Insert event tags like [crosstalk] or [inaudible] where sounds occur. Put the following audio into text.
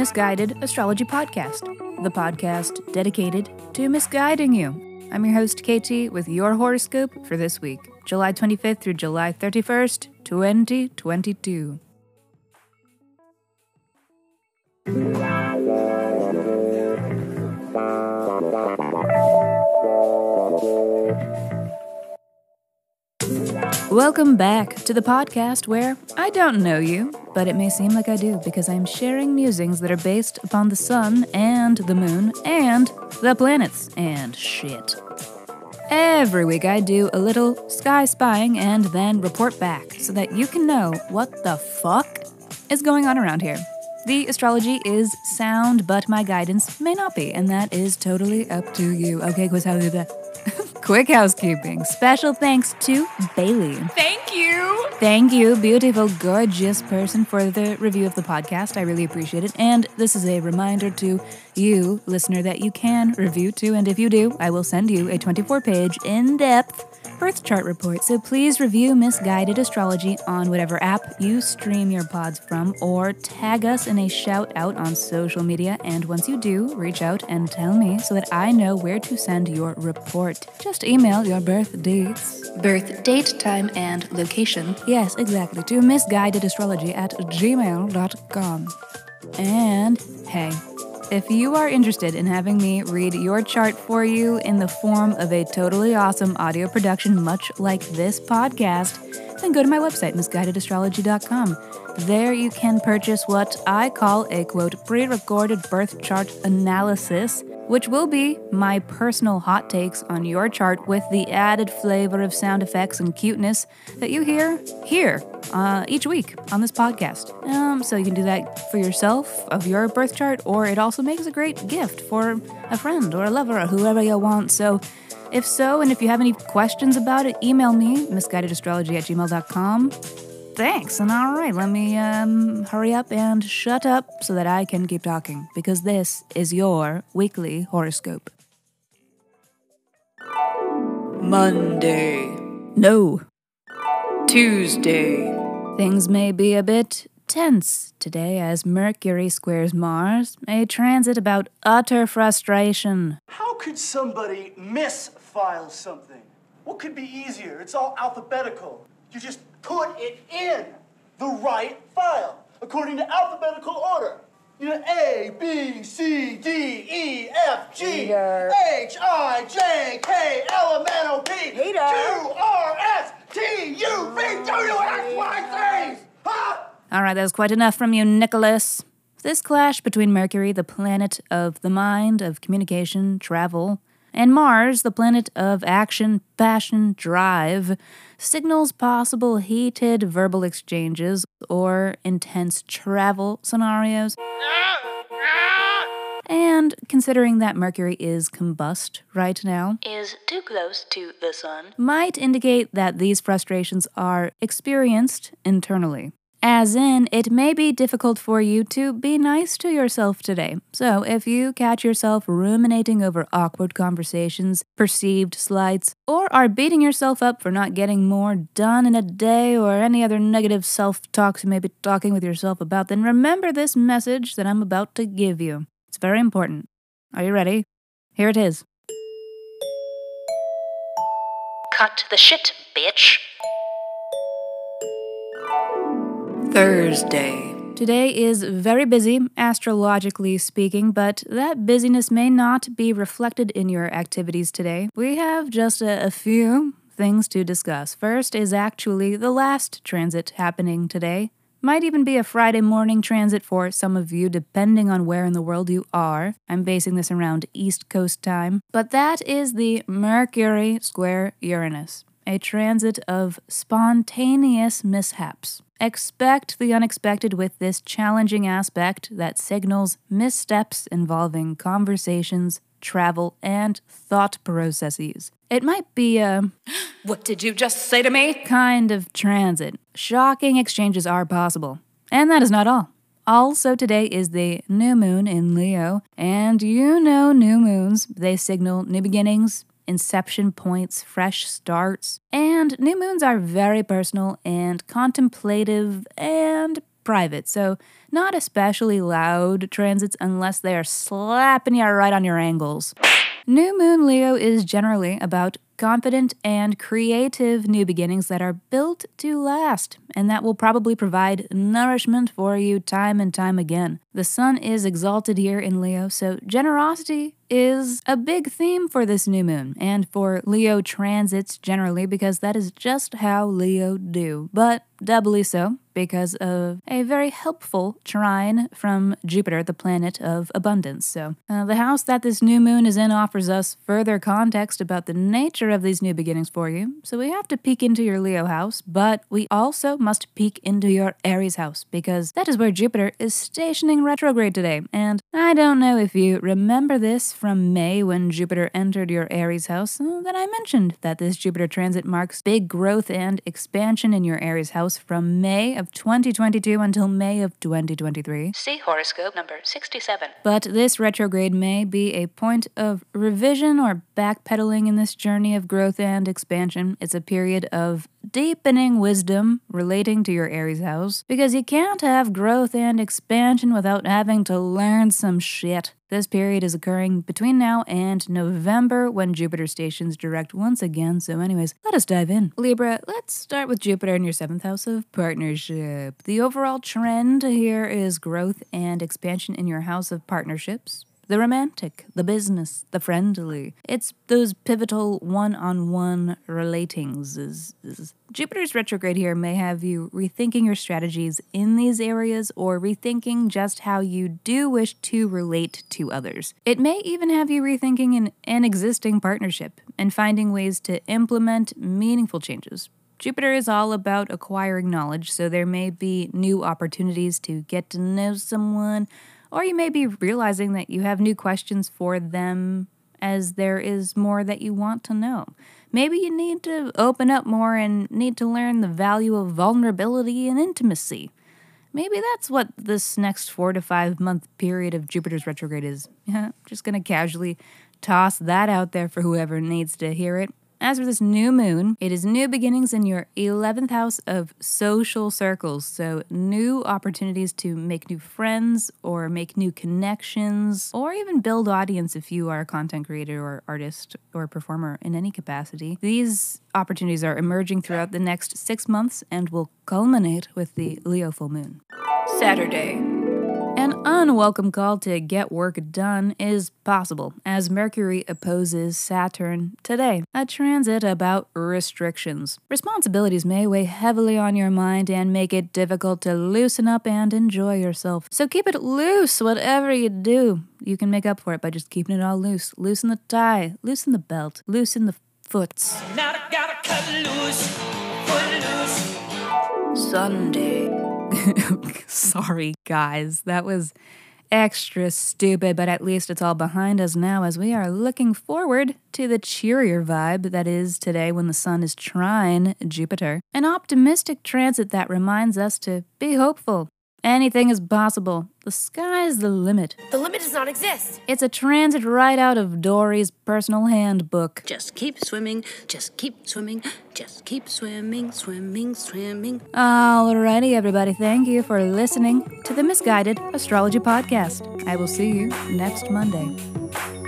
Miss Guided Astrology Podcast, the podcast dedicated to misguiding you. I'm your host, Katie, with your horoscope for this week, July 25th through July 31st, 2022. Welcome back to the podcast where I don't know you, but it may seem like I do because I'm sharing musings that are based upon the sun and the moon and the planets and shit. Every week I do a little sky spying and then report back so that you can know what the fuck is going on around here. The astrology is sound, but my guidance may not be, and that is totally up to you. Okay, quiz. Quick housekeeping. [laughs] Special thanks to Bailey. Thank you. Thank you, beautiful, gorgeous person, for the review of the podcast. I really appreciate it. And this is a reminder to you, listener, that you can review too. And if you do, I will send you a 24 page, in depth birth chart report. So please review Miss Guided Astrology on whatever app you stream your pods from, or tag us in a shout out on social media. And once you do, reach out and tell me so that I know where to send your report. Just email your birth dates, birth date, time, and location. Yes, exactly, to missguidedastrology at gmail.com. And hey, if you are interested in having me read your chart for you in the form of a totally awesome audio production, much like this podcast, then go to my website, missguidedastrology.com. There you can purchase what I call a quote pre recorded birth chart analysis, which will be my personal hot takes on your chart with the added flavor of sound effects and cuteness that you hear here uh, each week on this podcast. Um, so you can do that for yourself of your birth chart, or it also makes a great gift for a friend or a lover or whoever you want. So if so, and if you have any questions about it, email me, missguidedastrology at gmail.com. Thanks, and all right, let me um, hurry up and shut up so that I can keep talking, because this is your weekly horoscope. Monday. No. Tuesday. Things may be a bit tense today as Mercury squares Mars, a transit about utter frustration. How could somebody misfile something? What could be easier? It's all alphabetical. You just put it in the right file according to alphabetical order. You know, A, B, C, D, E, F, G, Peter. H, I, J, K, L, M, N, O, P, Peter. Q, R, S, T, U, V, W, X, Y, Z. Huh? All right, that's quite enough from you, Nicholas. This clash between Mercury, the planet of the mind, of communication, travel, and Mars, the planet of action, passion, drive, signals possible heated verbal exchanges or intense travel scenarios. And considering that Mercury is combust right now, is too close to the sun, might indicate that these frustrations are experienced internally. As in, it may be difficult for you to be nice to yourself today. So, if you catch yourself ruminating over awkward conversations, perceived slights, or are beating yourself up for not getting more done in a day or any other negative self talks you may be talking with yourself about, then remember this message that I'm about to give you. It's very important. Are you ready? Here it is. Cut the shit, bitch. Thursday. Today is very busy, astrologically speaking, but that busyness may not be reflected in your activities today. We have just a, a few things to discuss. First is actually the last transit happening today. Might even be a Friday morning transit for some of you, depending on where in the world you are. I'm basing this around East Coast time. But that is the Mercury square Uranus, a transit of spontaneous mishaps. Expect the unexpected with this challenging aspect that signals missteps involving conversations, travel, and thought processes. It might be a [gasps] What did you just say to me? kind of transit. Shocking exchanges are possible. And that is not all. Also, today is the new moon in Leo, and you know new moons, they signal new beginnings, inception points, fresh starts, and new moons are very personal and contemplative and private, so not especially loud transits unless they are slapping you right on your angles. New Moon Leo is generally about confident and creative new beginnings that are built to last, and that will probably provide nourishment for you time and time again. The sun is exalted here in Leo, so generosity is a big theme for this new moon and for Leo transits generally because that is just how Leo do. But doubly so because of a very helpful trine from Jupiter, the planet of abundance. So, uh, the house that this new moon is in offers us further context about the nature of these new beginnings for you. So, we have to peek into your Leo house, but we also must peek into your Aries house because that is where Jupiter is stationing retrograde today. And I don't know if you remember this from May when Jupiter entered your Aries house, uh, that I mentioned that this Jupiter transit marks big growth and expansion in your Aries house from May of 2022 until May of 2023. See horoscope number 67. But this retrograde may be a point of revision or backpedaling in this journey of growth and expansion. It's a period of deepening wisdom relating to your Aries house because you can't have growth and expansion without having to learn some shit. This period is occurring between now and November when Jupiter stations direct once again. So, anyways, let us dive in. Libra, let's start with Jupiter in your seventh house of partnership. The overall trend here is growth and expansion in your house of partnerships the romantic, the business, the friendly. It's those pivotal one on one relatings. Is, is Jupiter's retrograde here may have you rethinking your strategies in these areas or rethinking just how you do wish to relate to others. It may even have you rethinking an, an existing partnership and finding ways to implement meaningful changes. Jupiter is all about acquiring knowledge, so there may be new opportunities to get to know someone or you may be realizing that you have new questions for them as there is more that you want to know. Maybe you need to open up more and need to learn the value of vulnerability and intimacy. Maybe that's what this next four to five month period of Jupiter's retrograde is. Yeah, [laughs] just gonna casually toss that out there for whoever needs to hear it. As for this new moon, it is new beginnings in your 11th house of social circles. So, new opportunities to make new friends or make new connections or even build audience if you are a content creator or artist or performer in any capacity. These opportunities are emerging throughout the next six months and will culminate with the Leo full moon. Saturday. Unwelcome call to get work done is possible as Mercury opposes Saturn today, a transit about restrictions. Responsibilities may weigh heavily on your mind and make it difficult to loosen up and enjoy yourself. So keep it loose, whatever you do. You can make up for it by just keeping it all loose. Loosen the tie, loosen the belt, loosen the foots. Now I gotta cut loose, loose. Sunday. [laughs] Sorry, guys. That was extra stupid, but at least it's all behind us now as we are looking forward to the cheerier vibe that is today when the sun is trine Jupiter. An optimistic transit that reminds us to be hopeful. Anything is possible. The sky's the limit. The limit does not exist. It's a transit right out of Dory's personal handbook. Just keep swimming, just keep swimming, just keep swimming, swimming, swimming. Alrighty, everybody, thank you for listening to the Miss Guided Astrology Podcast. I will see you next Monday.